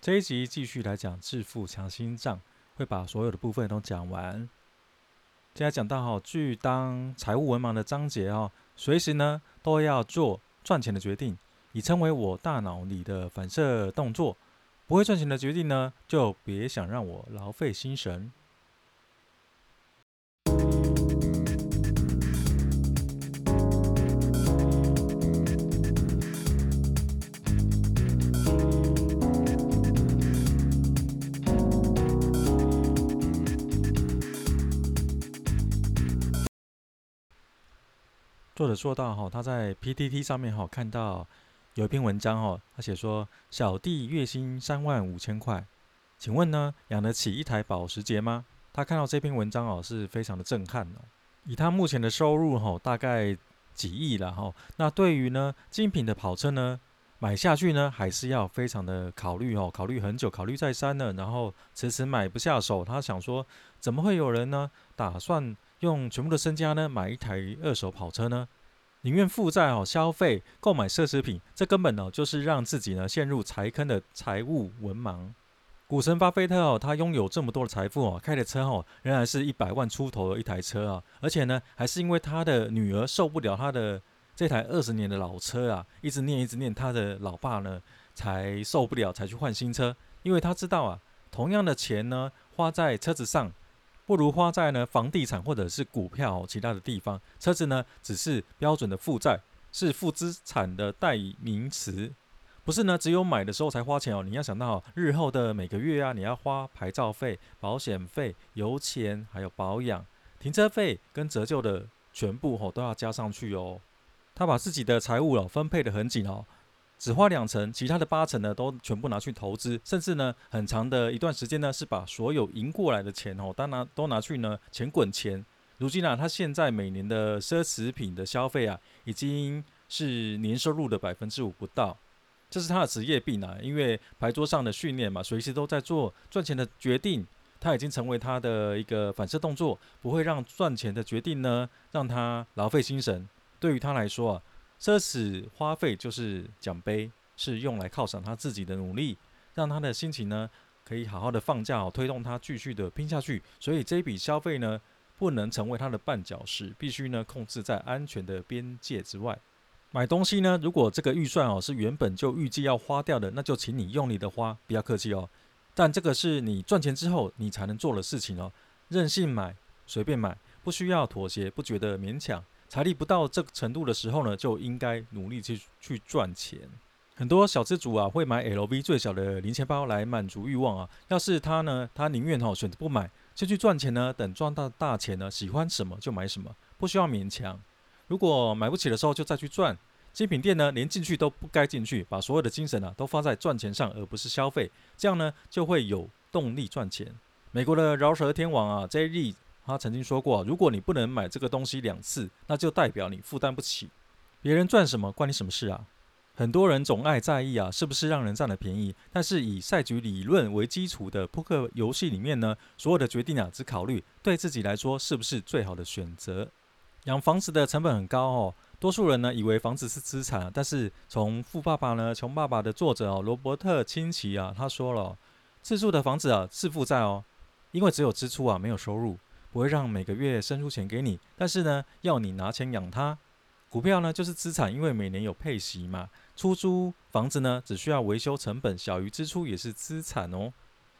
这一集继续来讲致富强心脏，会把所有的部分都讲完。接下来讲到哈，拒当财务文盲的章节哦，随时呢都要做赚钱的决定，已成为我大脑里的反射动作。不会赚钱的决定呢，就别想让我劳费心神。作者说到哈，他在 PTT 上面哈看到有一篇文章哈，他写说小弟月薪三万五千块，请问呢养得起一台保时捷吗？他看到这篇文章哦是非常的震撼哦。以他目前的收入哈，大概几亿了哈，那对于呢精品的跑车呢买下去呢，还是要非常的考虑哦，考虑很久，考虑再三呢，然后迟迟买不下手。他想说，怎么会有人呢打算？用全部的身家呢，买一台二手跑车呢，宁愿负债哦，消费购买奢侈品，这根本呢就是让自己呢陷入财坑的财务文盲。股神巴菲特哦，他拥有这么多的财富哦，开的车哦，仍然是一百万出头的一台车啊，而且呢，还是因为他的女儿受不了他的这台二十年的老车啊，一直念一直念，他的老爸呢才受不了，才去换新车，因为他知道啊，同样的钱呢花在车子上。不如花在呢房地产或者是股票其他的地方，车子呢只是标准的负债，是负资产的代名词，不是呢只有买的时候才花钱哦。你要想到日后的每个月啊，你要花牌照费、保险费、油钱，还有保养、停车费跟折旧的全部哦都要加上去哦。他把自己的财务哦分配得很紧哦。只花两成，其他的八成呢，都全部拿去投资，甚至呢，很长的一段时间呢，是把所有赢过来的钱哦，当拿都拿去呢，钱滚钱。如今啊，他现在每年的奢侈品的消费啊，已经是年收入的百分之五不到，这是他的职业病啊。因为牌桌上的训练嘛，随时都在做赚钱的决定，他已经成为他的一个反射动作，不会让赚钱的决定呢，让他劳费心神。对于他来说啊。奢侈花费就是奖杯，是用来犒赏他自己的努力，让他的心情呢可以好好的放假哦，推动他继续的拼下去。所以这一笔消费呢不能成为他的绊脚石，必须呢控制在安全的边界之外。买东西呢，如果这个预算哦是原本就预计要花掉的，那就请你用力的花，不要客气哦。但这个是你赚钱之后你才能做的事情哦，任性买，随便买，不需要妥协，不觉得勉强。财力不到这个程度的时候呢，就应该努力去去赚钱。很多小资族啊，会买 LV 最小的零钱包来满足欲望啊。要是他呢，他宁愿哈选择不买，先去赚钱呢。等赚到大钱呢，喜欢什么就买什么，不需要勉强。如果买不起的时候，就再去赚。精品店呢，连进去都不该进去，把所有的精神啊都放在赚钱上，而不是消费。这样呢，就会有动力赚钱。美国的饶舌天王啊，Jay Z。他曾经说过：“如果你不能买这个东西两次，那就代表你负担不起。别人赚什么，关你什么事啊？”很多人总爱在意啊，是不是让人占了便宜？但是以赛局理论为基础的扑克游戏里面呢，所有的决定啊，只考虑对自己来说是不是最好的选择。养房子的成本很高哦，多数人呢以为房子是资产，但是从《富爸爸呢穷爸爸》的作者哦罗伯特清崎啊，他说了，自住的房子啊是负债哦，因为只有支出啊，没有收入。不会让每个月生出钱给你，但是呢，要你拿钱养它。股票呢就是资产，因为每年有配息嘛。出租房子呢，只需要维修成本小于支出，也是资产哦。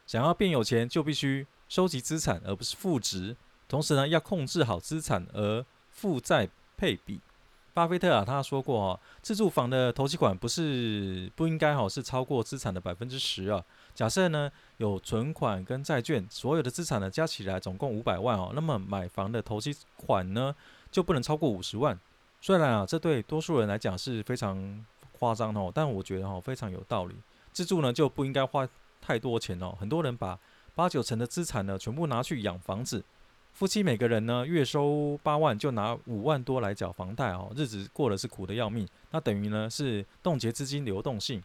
想要变有钱，就必须收集资产，而不是负值。同时呢，要控制好资产而负债配比。巴菲特啊，他说过哦，自住房的头期款不是不应该好是超过资产的百分之十啊。假设呢有存款跟债券，所有的资产呢加起来总共五百万哦，那么买房的头期款呢就不能超过五十万。虽然啊这对多数人来讲是非常夸张哦，但我觉得哦非常有道理。自住呢就不应该花太多钱哦，很多人把八九成的资产呢全部拿去养房子。夫妻每个人呢，月收八万，就拿五万多来缴房贷哦，日子过得是苦得要命。那等于呢是冻结资金流动性。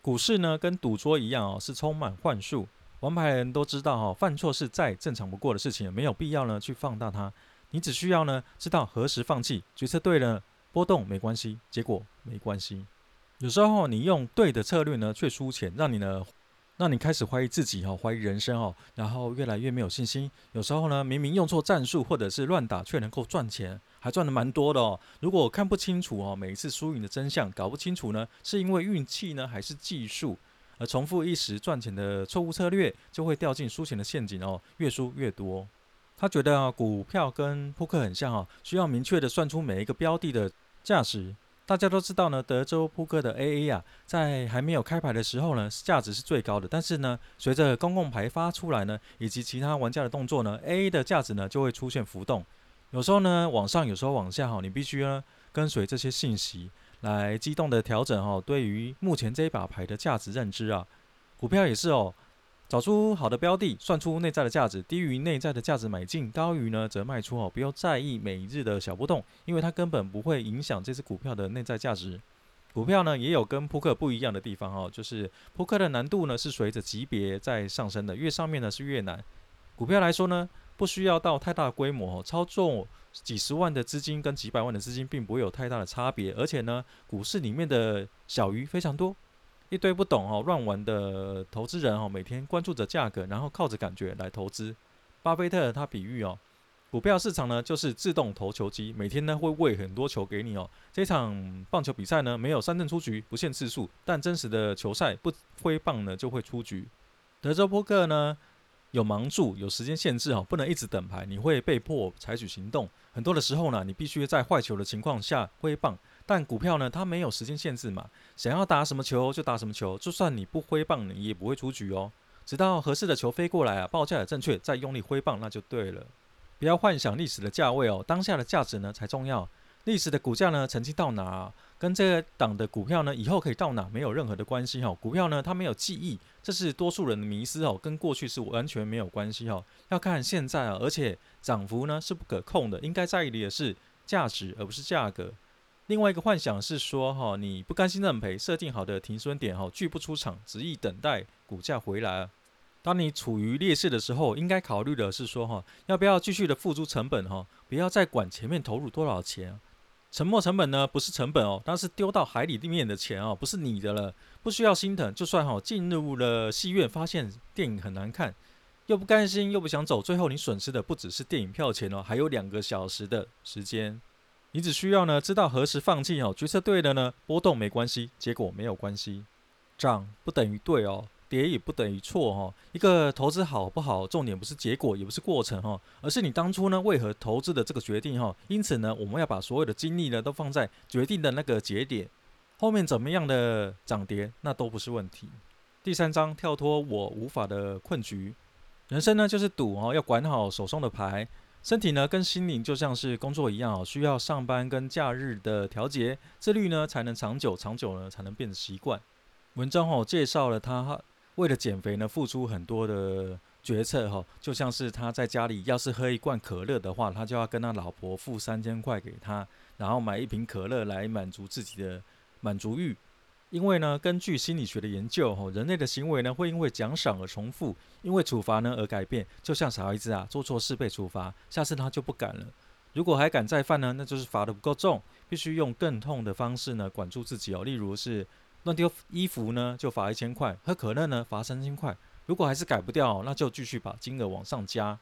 股市呢跟赌桌一样哦，是充满幻术。王牌人都知道哈，犯错是再正常不过的事情，没有必要呢去放大它。你只需要呢知道何时放弃，决策对了，波动没关系，结果没关系。有时候你用对的策略呢却输钱，让你呢那你开始怀疑自己哈，怀疑人生哦，然后越来越没有信心。有时候呢，明明用错战术或者是乱打，却能够赚钱，还赚得蛮多的哦。如果看不清楚哦，每一次输赢的真相，搞不清楚呢，是因为运气呢，还是技术？而重复一时赚钱的错误策略，就会掉进输钱的陷阱哦，越输越多。他觉得啊，股票跟扑克很像哦，需要明确的算出每一个标的的价值。大家都知道呢，德州扑克的 AA 啊，在还没有开牌的时候呢，价值是最高的。但是呢，随着公共牌发出来呢，以及其他玩家的动作呢，AA 的价值呢就会出现浮动。有时候呢往上，有时候往下哈，你必须呢跟随这些信息来机动的调整哈。对于目前这一把牌的价值认知啊，股票也是哦。找出好的标的，算出内在的价值，低于内在的价值买进，高于呢则卖出哦。不要在意每日的小波动，因为它根本不会影响这只股票的内在价值。股票呢也有跟扑克不一样的地方哦，就是扑克的难度呢是随着级别在上升的，越上面呢是越难。股票来说呢，不需要到太大规模哦，操纵几十万的资金跟几百万的资金并不会有太大的差别，而且呢，股市里面的小鱼非常多。一堆不懂哦乱玩的投资人哦，每天关注着价格，然后靠着感觉来投资。巴菲特他比喻哦，股票市场呢就是自动投球机，每天呢会喂很多球给你哦。这场棒球比赛呢没有三振出局，不限次数，但真实的球赛不挥棒呢就会出局。德州扑克呢有盲注，有时间限制哦，不能一直等牌，你会被迫采取行动。很多的时候呢，你必须在坏球的情况下挥棒。但股票呢，它没有时间限制嘛，想要打什么球就打什么球，就算你不挥棒，你也不会出局哦。直到合适的球飞过来啊，报价也正确，再用力挥棒，那就对了。不要幻想历史的价位哦，当下的价值呢才重要。历史的股价呢，曾经到哪，跟这个档的股票呢，以后可以到哪没有任何的关系哦。股票呢，它没有记忆，这是多数人的迷思哦，跟过去是完全没有关系哦。要看现在啊，而且涨幅呢是不可控的，应该在意的也是价值，而不是价格。另外一个幻想是说，哈，你不甘心认赔，设定好的停损点，哈，拒不出场，执意等待股价回来。当你处于劣势的时候，应该考虑的是说，哈，要不要继续的付出成本，哈，不要再管前面投入多少钱。沉没成本呢，不是成本哦，但是丢到海里面的钱哦，不是你的了，不需要心疼。就算哈进入了戏院，发现电影很难看，又不甘心又不想走，最后你损失的不只是电影票钱哦，还有两个小时的时间。你只需要呢，知道何时放弃哦。决策对了呢，波动没关系，结果没有关系。涨不等于对哦，跌也不等于错哦。一个投资好不好，重点不是结果，也不是过程哈，而是你当初呢为何投资的这个决定哈。因此呢，我们要把所有的精力呢都放在决定的那个节点，后面怎么样的涨跌那都不是问题。第三章，跳脱我无法的困局。人生呢就是赌哦，要管好手中的牌。身体呢，跟心灵就像是工作一样哦，需要上班跟假日的调节，自律呢才能长久，长久呢才能变成习惯。文章哦介绍了他为了减肥呢，付出很多的决策哈，就像是他在家里要是喝一罐可乐的话，他就要跟他老婆付三千块给他，然后买一瓶可乐来满足自己的满足欲。因为呢，根据心理学的研究，吼，人类的行为呢会因为奖赏而重复，因为处罚呢而改变。就像小孩子啊，做错事被处罚，下次他就不敢了。如果还敢再犯呢，那就是罚得不够重，必须用更痛的方式呢管住自己哦。例如是乱丢衣服呢，就罚一千块；喝可乐呢，罚三千块。如果还是改不掉，那就继续把金额往上加。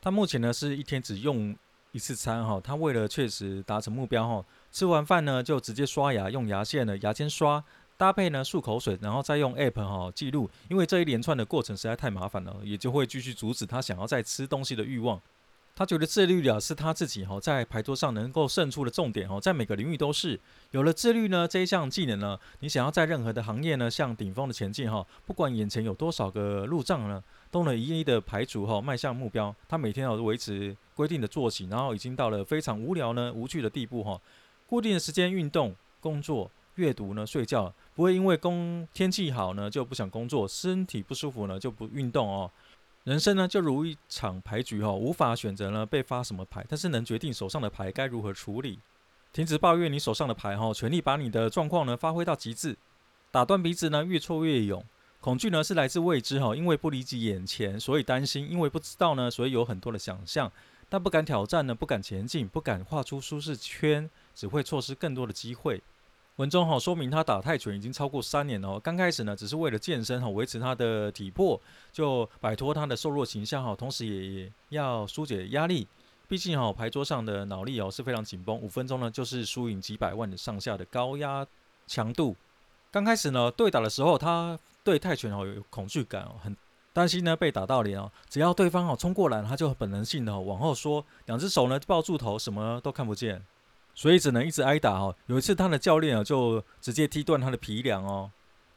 他目前呢是一天只用一次餐哈，他为了确实达成目标哈，吃完饭呢就直接刷牙，用牙线呢牙签刷。搭配呢漱口水，然后再用 App 哈记录，因为这一连串的过程实在太麻烦了，也就会继续阻止他想要再吃东西的欲望。他觉得自律了是他自己哈在牌桌上能够胜出的重点哈，在每个领域都是有了自律呢这一项技能呢，你想要在任何的行业呢向顶峰的前进哈，不管眼前有多少个路障呢，都能一一的排除哈，迈向目标。他每天要维持规定的作息，然后已经到了非常无聊呢无趣的地步哈，固定的时间运动、工作、阅读呢、睡觉。不会因为工天气好呢就不想工作，身体不舒服呢就不运动哦。人生呢就如一场牌局哦，无法选择呢被发什么牌，但是能决定手上的牌该如何处理。停止抱怨你手上的牌哈，全力把你的状况呢发挥到极致。打断鼻子呢越挫越勇。恐惧呢是来自未知哈，因为不理解眼前，所以担心；因为不知道呢，所以有很多的想象。但不敢挑战呢，不敢前进，不敢画出舒适圈，只会错失更多的机会。文中哈说明他打泰拳已经超过三年了，刚开始呢只是为了健身哈，维持他的体魄，就摆脱他的瘦弱形象哈，同时也要疏解压力。毕竟哈牌桌上的脑力哦是非常紧绷，五分钟呢就是输赢几百万的上下的高压强度。刚开始呢对打的时候，他对泰拳哦有恐惧感哦，很担心呢被打到脸哦。只要对方哦冲过来，他就本能性的往后缩，两只手呢抱住头，什么都看不见。所以只能一直挨打哦。有一次，他的教练啊就直接踢断他的皮梁哦。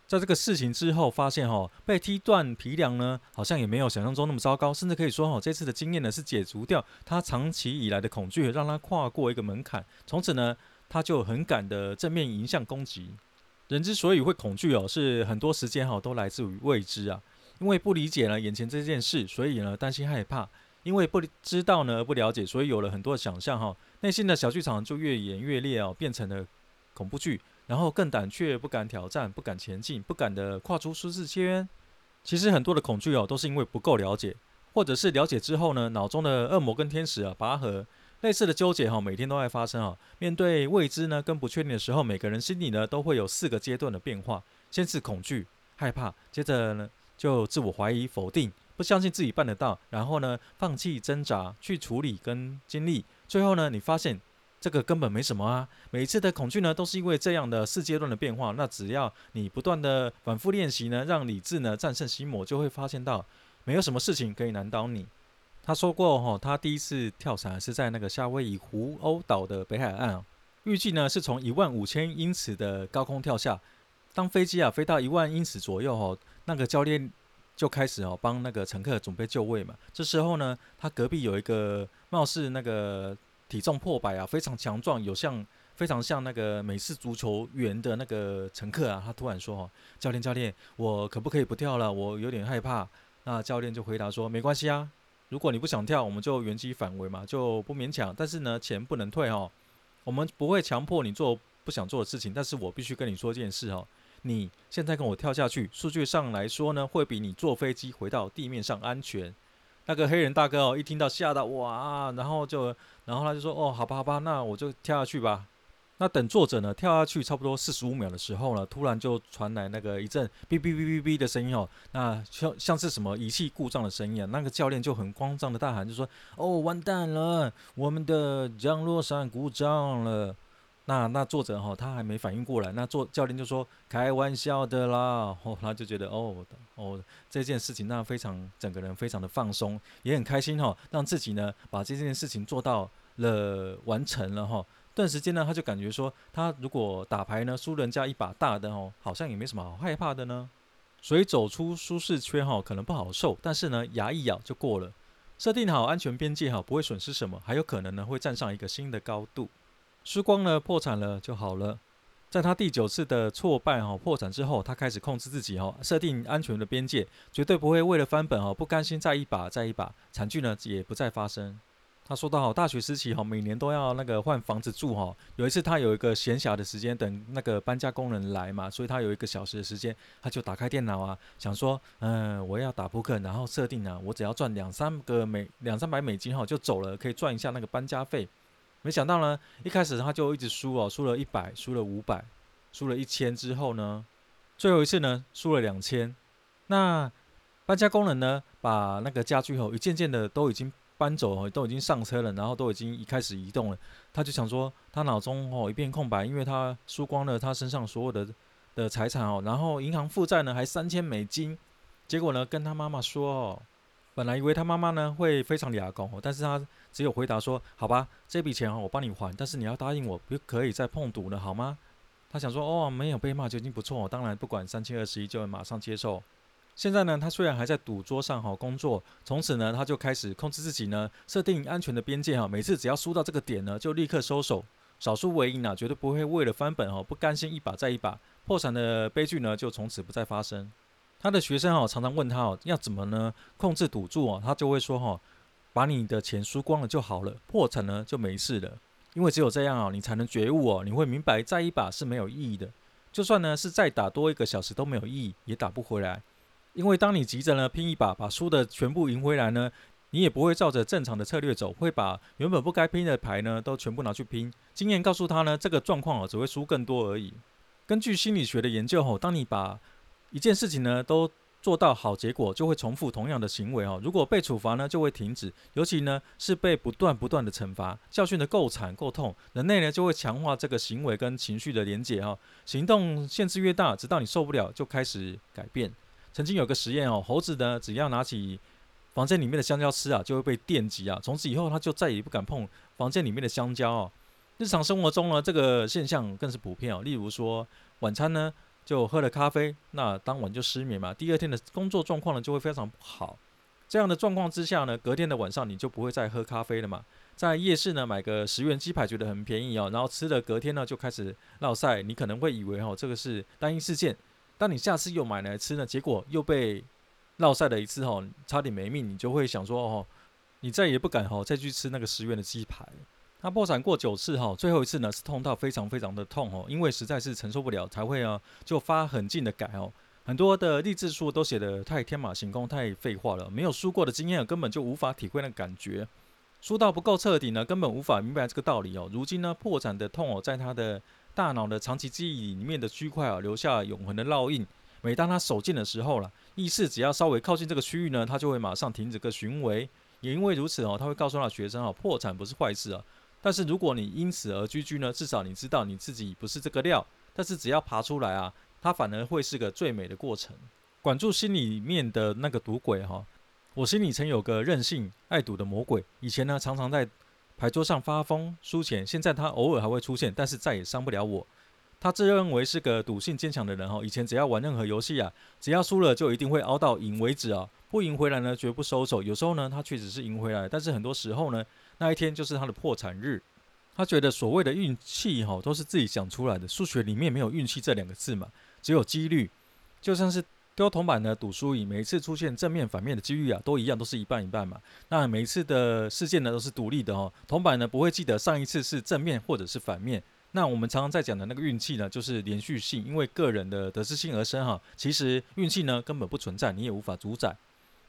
在这个事情之后，发现哦，被踢断皮梁呢，好像也没有想象中那么糟糕，甚至可以说哦，这次的经验呢是解除掉他长期以来的恐惧，让他跨过一个门槛。从此呢，他就很敢的正面迎向攻击。人之所以会恐惧哦，是很多时间哈都来自于未知啊，因为不理解了眼前这件事，所以呢担心害怕。因为不知道呢，不了解，所以有了很多的想象哈，内心的小剧场就越演越烈哦，变成了恐怖剧，然后更胆怯，不敢挑战，不敢前进，不敢的跨出舒适圈。其实很多的恐惧哦，都是因为不够了解，或者是了解之后呢，脑中的恶魔跟天使啊拔河，类似的纠结哈，每天都在发生啊。面对未知呢，跟不确定的时候，每个人心里呢都会有四个阶段的变化，先是恐惧、害怕，接着呢就自我怀疑、否定。不相信自己办得到，然后呢，放弃挣扎，去处理跟经历，最后呢，你发现这个根本没什么啊。每一次的恐惧呢，都是因为这样的四阶段的变化。那只要你不断的反复练习呢，让理智呢战胜心魔，就会发现到没有什么事情可以难倒你。他说过哈，他第一次跳伞是在那个夏威夷湖鸥岛的北海岸啊，预计呢是从一万五千英尺的高空跳下。当飞机啊飞到一万英尺左右哈，那个教练。就开始哦，帮那个乘客准备就位嘛。这时候呢，他隔壁有一个貌似那个体重破百啊，非常强壮，有像非常像那个美式足球员的那个乘客啊。他突然说：“哦，教练，教练，我可不可以不跳了？我有点害怕。”那教练就回答说：“没关系啊，如果你不想跳，我们就原机返回嘛，就不勉强。但是呢，钱不能退哦，我们不会强迫你做不想做的事情。但是我必须跟你说件事哦。”你现在跟我跳下去，数据上来说呢，会比你坐飞机回到地面上安全。那个黑人大哥哦，一听到吓到哇，然后就，然后他就说哦，好吧，好吧，那我就跳下去吧。那等作者呢跳下去差不多四十五秒的时候呢，突然就传来那个一阵哔哔哔哔哔的声音哦，那像像是什么仪器故障的声音啊。那个教练就很慌张的大喊，就说哦，完蛋了，我们的降落伞故障了。那那作者哈，他还没反应过来，那做教练就说开玩笑的啦，哦，他就觉得哦哦这件事情那非常整个人非常的放松，也很开心哈，让自己呢把这件事情做到了完成了哈，顿时间呢他就感觉说他如果打牌呢输人家一把大的哦，好像也没什么好害怕的呢，所以走出舒适圈哈可能不好受，但是呢牙一咬就过了，设定好安全边界哈不会损失什么，还有可能呢会站上一个新的高度。输光了，破产了就好了。在他第九次的挫败哈破产之后，他开始控制自己哈，设定安全的边界，绝对不会为了翻本哈不甘心再一把再一把，惨剧呢也不再发生。他说到哈，大学时期哈每年都要那个换房子住哈，有一次他有一个闲暇的时间，等那个搬家工人来嘛，所以他有一个小时的时间，他就打开电脑啊，想说嗯我要打扑克，然后设定啊我只要赚两三个美两三百美金哈就走了，可以赚一下那个搬家费。没想到呢，一开始他就一直输哦，输了一百，输了五百，输了一千之后呢，最后一次呢，输了两千。那搬家工人呢，把那个家具哦，一件件的都已经搬走哦，都已经上车了，然后都已经一开始移动了。他就想说，他脑中哦一片空白，因为他输光了他身上所有的的财产哦，然后银行负债呢还三千美金。结果呢，跟他妈妈说哦。本来以为他妈妈呢会非常哑公，但是他只有回答说：“好吧，这笔钱我帮你还，但是你要答应我不可以再碰赌了，好吗？”他想说：“哦，没有被骂就已经不错，当然不管三七二十一就会马上接受。”现在呢，他虽然还在赌桌上哈工作，从此呢他就开始控制自己呢，设定安全的边界哈，每次只要输到这个点呢，就立刻收手，少输为赢啊，绝对不会为了翻本哈不甘心一把再一把，破产的悲剧呢就从此不再发生。他的学生哦，常常问他哦，要怎么呢控制赌注哦？他就会说哈，把你的钱输光了就好了，破产了就没事了。因为只有这样哦，你才能觉悟哦，你会明白再一把是没有意义的。就算呢是再打多一个小时都没有意义，也打不回来。因为当你急着呢拼一把，把输的全部赢回来呢，你也不会照着正常的策略走，会把原本不该拼的牌呢都全部拿去拼。经验告诉他呢，这个状况哦只会输更多而已。根据心理学的研究吼，当你把一件事情呢都做到好结果，就会重复同样的行为哦。如果被处罚呢，就会停止。尤其呢是被不断不断的惩罚，教训得够惨够痛，人类呢就会强化这个行为跟情绪的连结哈。行动限制越大，直到你受不了，就开始改变。曾经有个实验哦，猴子呢只要拿起房间里面的香蕉吃啊，就会被电击啊，从此以后他就再也不敢碰房间里面的香蕉哦。日常生活中呢，这个现象更是普遍哦。例如说晚餐呢。就喝了咖啡，那当晚就失眠嘛。第二天的工作状况呢，就会非常不好。这样的状况之下呢，隔天的晚上你就不会再喝咖啡了嘛。在夜市呢买个十元鸡排觉得很便宜哦，然后吃了隔天呢就开始落晒。你可能会以为哦这个是单一事件，当你下次又买来吃呢，结果又被落晒了一次哦，差点没命，你就会想说哦，你再也不敢哦再去吃那个十元的鸡排。他破产过九次哈，最后一次呢是痛到非常非常的痛哦，因为实在是承受不了，才会啊就发狠劲的改哦。很多的励志书都写得太天马行空，太废话了，没有输过的经验根本就无法体会那感觉，输到不够彻底呢，根本无法明白这个道理哦。如今呢，破产的痛哦，在他的大脑的长期记忆里面的区块啊，留下永恒的烙印。每当他手贱的时候了，意识只要稍微靠近这个区域呢，他就会马上停止个行为。也因为如此哦，他会告诉他的学生啊，破产不是坏事啊。但是如果你因此而居居呢，至少你知道你自己不是这个料。但是只要爬出来啊，它反而会是个最美的过程。管住心里面的那个赌鬼哈，我心里曾有个任性爱赌的魔鬼，以前呢常常在牌桌上发疯输钱，现在他偶尔还会出现，但是再也伤不了我。他自认为是个赌性坚强的人哈，以前只要玩任何游戏啊，只要输了就一定会熬到赢为止啊，不赢回来呢绝不收手。有时候呢他确实是赢回来，但是很多时候呢。那一天就是他的破产日，他觉得所谓的运气哈都是自己想出来的，数学里面没有运气这两个字嘛，只有几率。就像是丢铜板呢赌输赢，每一次出现正面反面的几率啊都一样，都是一半一半嘛。那每一次的事件呢都是独立的哦，铜板呢不会记得上一次是正面或者是反面。那我们常常在讲的那个运气呢，就是连续性，因为个人的得失心而生哈。其实运气呢根本不存在，你也无法主宰。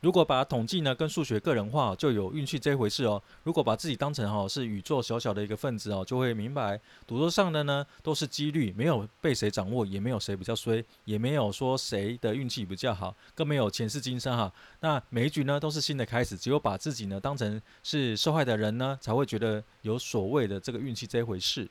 如果把统计呢跟数学个人化，就有运气这一回事哦。如果把自己当成哈是宇宙小小的一个分子哦，就会明白赌桌上的呢都是几率，没有被谁掌握，也没有谁比较衰，也没有说谁的运气比较好，更没有前世今生哈。那每一局呢都是新的开始，只有把自己呢当成是受害的人呢，才会觉得有所谓的这个运气这一回事。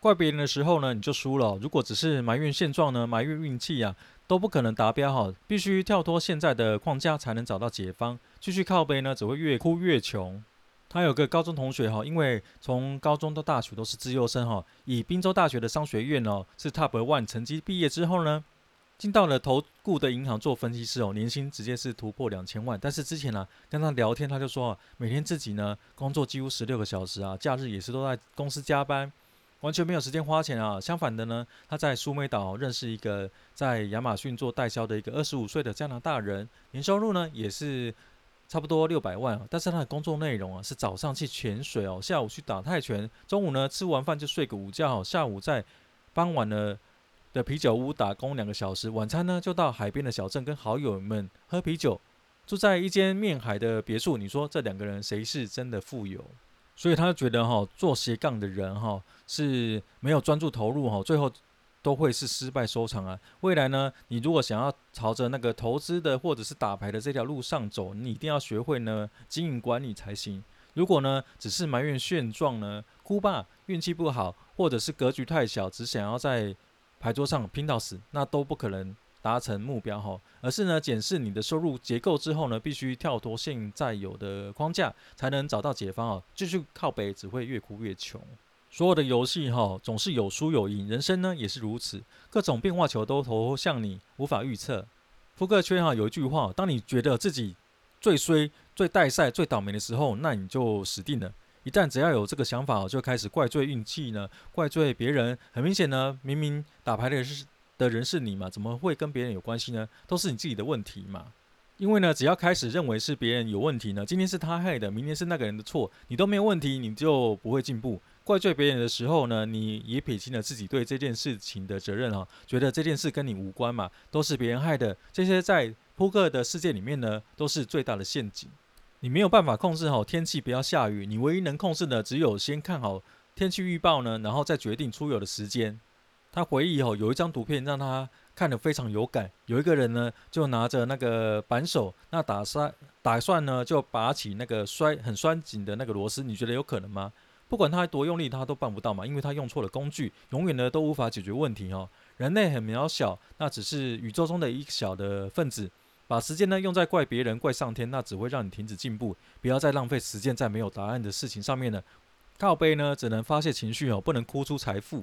怪别人的时候呢，你就输了。如果只是埋怨现状呢，埋怨运气呀。都不可能达标哈，必须跳脱现在的框架才能找到解方。继续靠背呢，只会越哭越穷。他有个高中同学哈，因为从高中到大学都是资优生哈，以宾州大学的商学院哦是 Top One 成绩毕业之后呢，进到了投顾的银行做分析师哦，年薪直接是突破两千万。但是之前呢，跟他聊天，他就说每天自己呢工作几乎十六个小时啊，假日也是都在公司加班。完全没有时间花钱啊！相反的呢，他在苏梅岛认识一个在亚马逊做代销的一个二十五岁的加拿大人，年收入呢也是差不多六百万。但是他的工作内容啊是早上去潜水哦，下午去打泰拳，中午呢吃完饭就睡个午觉，下午在傍晚呢的啤酒屋打工两个小时，晚餐呢就到海边的小镇跟好友们喝啤酒，住在一间面海的别墅。你说这两个人谁是真的富有？所以他觉得哈，做斜杠的人哈是没有专注投入哈，最后都会是失败收场啊。未来呢，你如果想要朝着那个投资的或者是打牌的这条路上走，你一定要学会呢经营管理才行。如果呢只是埋怨现状呢，哭吧，运气不好，或者是格局太小，只想要在牌桌上拼到死，那都不可能。达成目标哈，而是呢检视你的收入结构之后呢，必须跳脱现在有的框架，才能找到解方哦。继续靠北只会越哭越穷。所有的游戏哈总是有输有赢，人生呢也是如此，各种变化球都投向你，无法预测。扑克圈哈有一句话，当你觉得自己最衰、最带赛、最倒霉的时候，那你就死定了。一旦只要有这个想法，就开始怪罪运气呢，怪罪别人。很明显呢，明明打牌的是。的人是你嘛？怎么会跟别人有关系呢？都是你自己的问题嘛。因为呢，只要开始认为是别人有问题呢，今天是他害的，明天是那个人的错，你都没有问题，你就不会进步。怪罪别人的时候呢，你也撇清了自己对这件事情的责任哈，觉得这件事跟你无关嘛，都是别人害的。这些在扑克的世界里面呢，都是最大的陷阱。你没有办法控制好天气不要下雨，你唯一能控制的只有先看好天气预报呢，然后再决定出游的时间。他回忆哦有一张图片让他看得非常有感，有一个人呢就拿着那个扳手，那打算打算呢就拔起那个摔很拴紧的那个螺丝，你觉得有可能吗？不管他多用力，他都办不到嘛，因为他用错了工具，永远呢都无法解决问题哦。人类很渺小，那只是宇宙中的一小的分子。把时间呢用在怪别人、怪上天，那只会让你停止进步。不要再浪费时间在没有答案的事情上面了。靠背呢只能发泄情绪哦，不能哭出财富。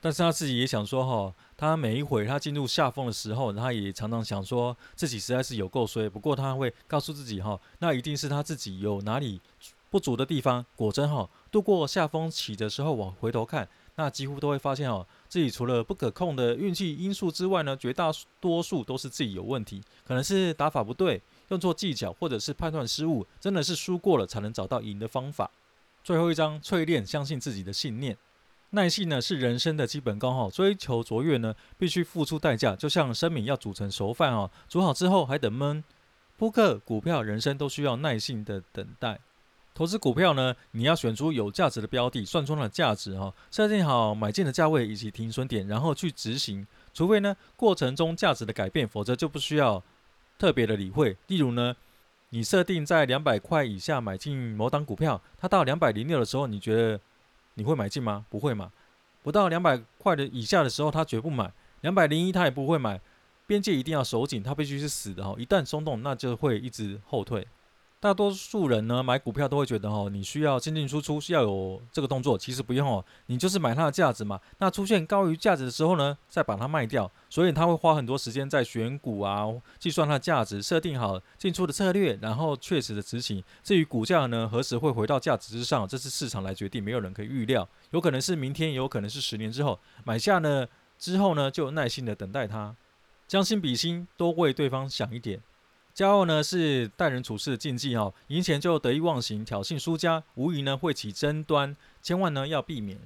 但是他自己也想说哈，他每一回他进入下风的时候，他也常常想说自己实在是有够衰。不过他会告诉自己哈，那一定是他自己有哪里不足的地方。果真哈，度过下风期的时候，往回头看。那几乎都会发现哦，自己除了不可控的运气因素之外呢，绝大多数都是自己有问题，可能是打法不对，用错技巧，或者是判断失误，真的是输过了才能找到赢的方法。最后一章，淬炼相信自己的信念，耐性呢是人生的基本功哈，追求卓越呢必须付出代价，就像生米要煮成熟饭哦，煮好之后还得焖。扑克、股票、人生都需要耐性的等待。投资股票呢，你要选出有价值的标的，算出它的价值哈，设定好买进的价位以及停损点，然后去执行。除非呢过程中价值的改变，否则就不需要特别的理会。例如呢，你设定在两百块以下买进某档股票，它到两百零六的时候，你觉得你会买进吗？不会嘛。不到两百块的以下的时候，他绝不买。两百零一他也不会买。边界一定要守紧，他必须是死的哈，一旦松动，那就会一直后退。大多数人呢买股票都会觉得哦，你需要进进出出，需要有这个动作。其实不用哦，你就是买它的价值嘛。那出现高于价值的时候呢，再把它卖掉。所以他会花很多时间在选股啊，计算它的价值，设定好进出的策略，然后确实的执行。至于股价呢，何时会回到价值之上，这是市场来决定，没有人可以预料。有可能是明天，也有可能是十年之后。买下呢之后呢，就耐心的等待它，将心比心，多为对方想一点。骄傲呢是待人处事的禁忌哈，赢钱就得意忘形，挑衅输家，无疑呢会起争端，千万呢要避免。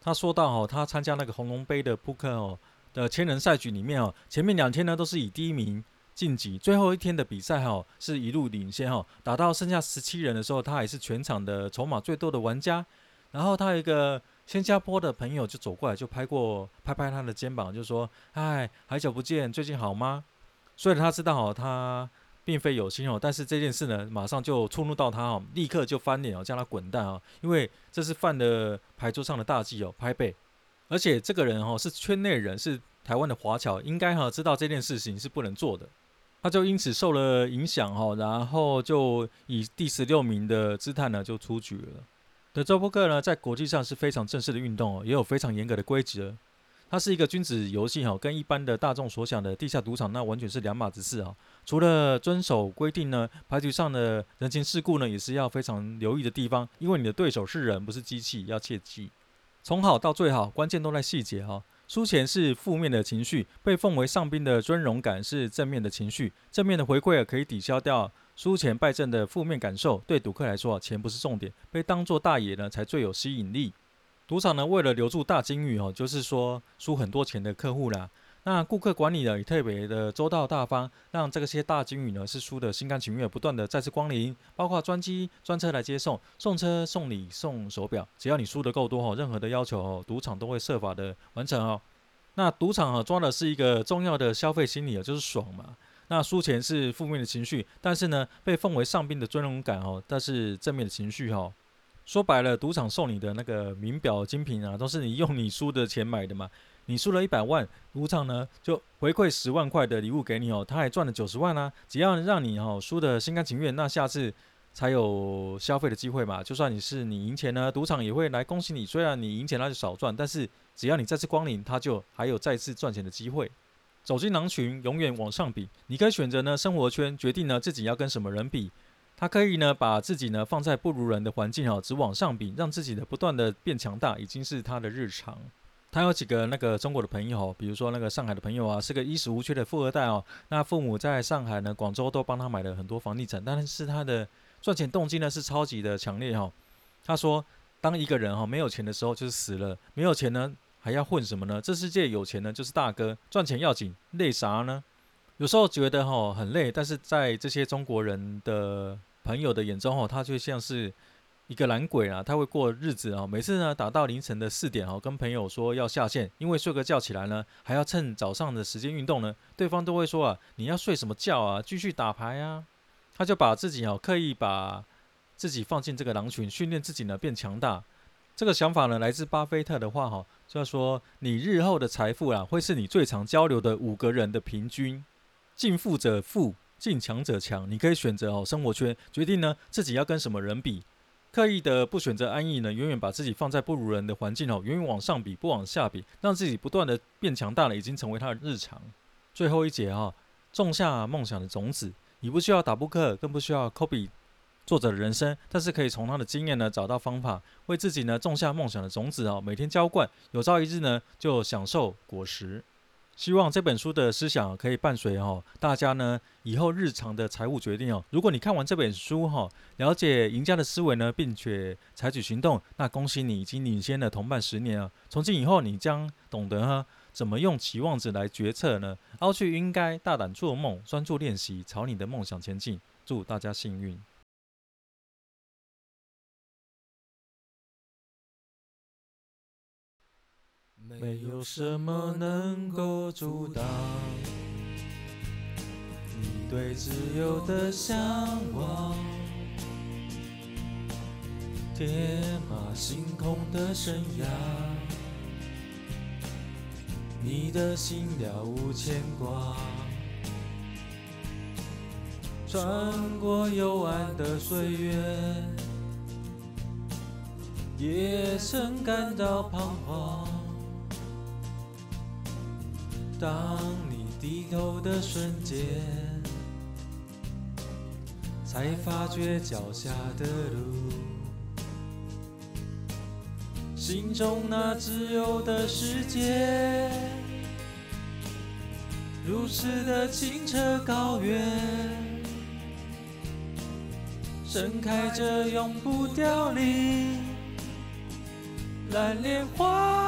他说到哈，他参加那个红龙杯的扑克哦的千人赛局里面哦，前面两天呢都是以第一名晋级，最后一天的比赛哈是一路领先哈，打到剩下十七人的时候，他还是全场的筹码最多的玩家。然后他有一个新加坡的朋友就走过来，就拍过拍拍他的肩膀，就说：“嗨，好久不见，最近好吗？”所以他知道哦，他。并非有心哦，但是这件事呢，马上就触怒到他哦，立刻就翻脸哦，叫他滚蛋啊！因为这是犯了牌桌上的大忌哦，拍背。而且这个人哦是圈内人，是台湾的华侨，应该哈知道这件事情是不能做的。他就因此受了影响哈，然后就以第十六名的姿态呢就出局了。德州扑克呢，在国际上是非常正式的运动哦，也有非常严格的规则。它是一个君子游戏哈，跟一般的大众所想的地下赌场那完全是两码子事啊。除了遵守规定呢，牌局上的人情世故呢也是要非常留意的地方，因为你的对手是人，不是机器，要切记。从好到最好，关键都在细节哈。输钱是负面的情绪，被奉为上宾的尊荣感是正面的情绪，正面的回馈可以抵消掉输钱败阵的负面感受。对赌客来说，钱不是重点，被当作大爷呢才最有吸引力。赌场呢，为了留住大鲸鱼哦，就是说输很多钱的客户啦。那顾客管理呢也特别的周到大方，让这些大鲸鱼呢是输得心甘情愿，不断的再次光临，包括专机专车来接送，送车送礼送手表，只要你输得够多哦，任何的要求哦，赌场都会设法的完成哦。那赌场啊，抓的是一个重要的消费心理啊，就是爽嘛。那输钱是负面的情绪，但是呢，被奉为上宾的尊荣感哦，但是正面的情绪哈。说白了，赌场送你的那个名表精品啊，都是你用你输的钱买的嘛。你输了一百万，赌场呢就回馈十万块的礼物给你哦，他还赚了九十万啊。只要让你哦输得心甘情愿，那下次才有消费的机会嘛。就算你是你赢钱呢，赌场也会来恭喜你。虽然你赢钱那就少赚，但是只要你再次光临，他就还有再次赚钱的机会。走进狼群，永远往上比。你可以选择呢生活圈，决定呢自己要跟什么人比。他可以呢，把自己呢放在不如人的环境哦，只往上比，让自己的不断的变强大，已经是他的日常。他有几个那个中国的朋友，比如说那个上海的朋友啊，是个衣食无缺的富二代哦。那父母在上海呢、广州都帮他买了很多房地产，但是他的赚钱动机呢是超级的强烈哈。他说，当一个人哈没有钱的时候就是死了，没有钱呢还要混什么呢？这世界有钱呢就是大哥，赚钱要紧，累啥呢？有时候觉得哈很累，但是在这些中国人的。朋友的眼中哦，他就像是一个懒鬼啊，他会过日子啊。每次呢打到凌晨的四点哦，跟朋友说要下线，因为睡个觉起来呢，还要趁早上的时间运动呢，对方都会说啊，你要睡什么觉啊，继续打牌啊。他就把自己哦刻意把自己放进这个狼群，训练自己呢变强大。这个想法呢来自巴菲特的话哈，就要说你日后的财富啊，会是你最常交流的五个人的平均。近富者富。进强者强，你可以选择哦生活圈，决定呢自己要跟什么人比，刻意的不选择安逸呢，远远把自己放在不如人的环境哦，远远往上比，不往下比，让自己不断的变强大了，已经成为他的日常。最后一节哈、哦，种下梦想的种子，你不需要打扑克，更不需要 copy 作者的人生，但是可以从他的经验呢找到方法，为自己呢种下梦想的种子哦，每天浇灌，有朝一日呢就享受果实。希望这本书的思想可以伴随哈大家呢以后日常的财务决定哦。如果你看完这本书哈，了解赢家的思维呢，并且采取行动，那恭喜你已经领先了同伴十年了！从今以后，你将懂得哈怎么用期望值来决策呢？凹去应该大胆做梦，专注练习，朝你的梦想前进。祝大家幸运。没有什么能够阻挡。你对自由的向往，天马行空的生涯，你的心了无牵挂，穿过幽暗的岁月，也曾感到彷徨。当你低头的瞬间，才发觉脚下的路，心中那自由的世界，如此的清澈高远，盛开着永不凋零蓝莲花。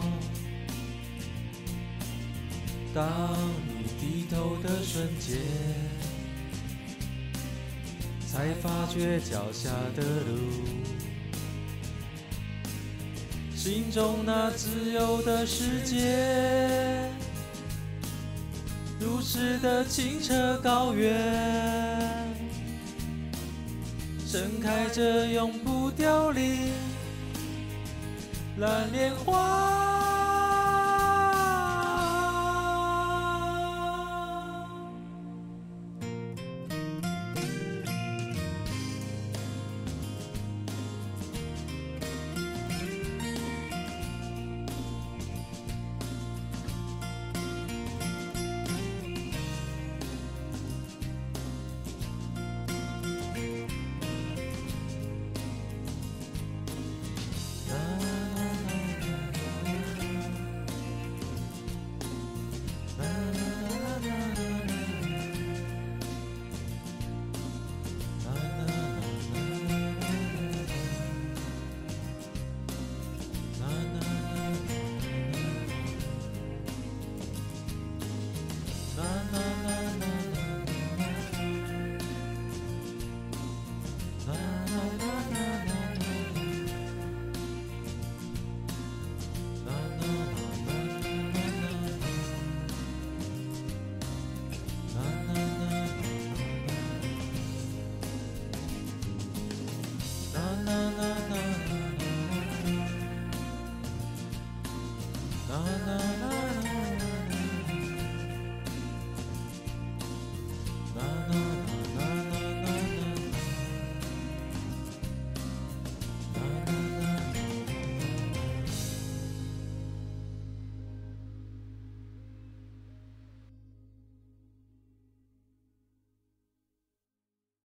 当你低头的瞬间，才发觉脚下的路，心中那自由的世界，如此的清澈高远，盛开着永不凋零蓝莲花。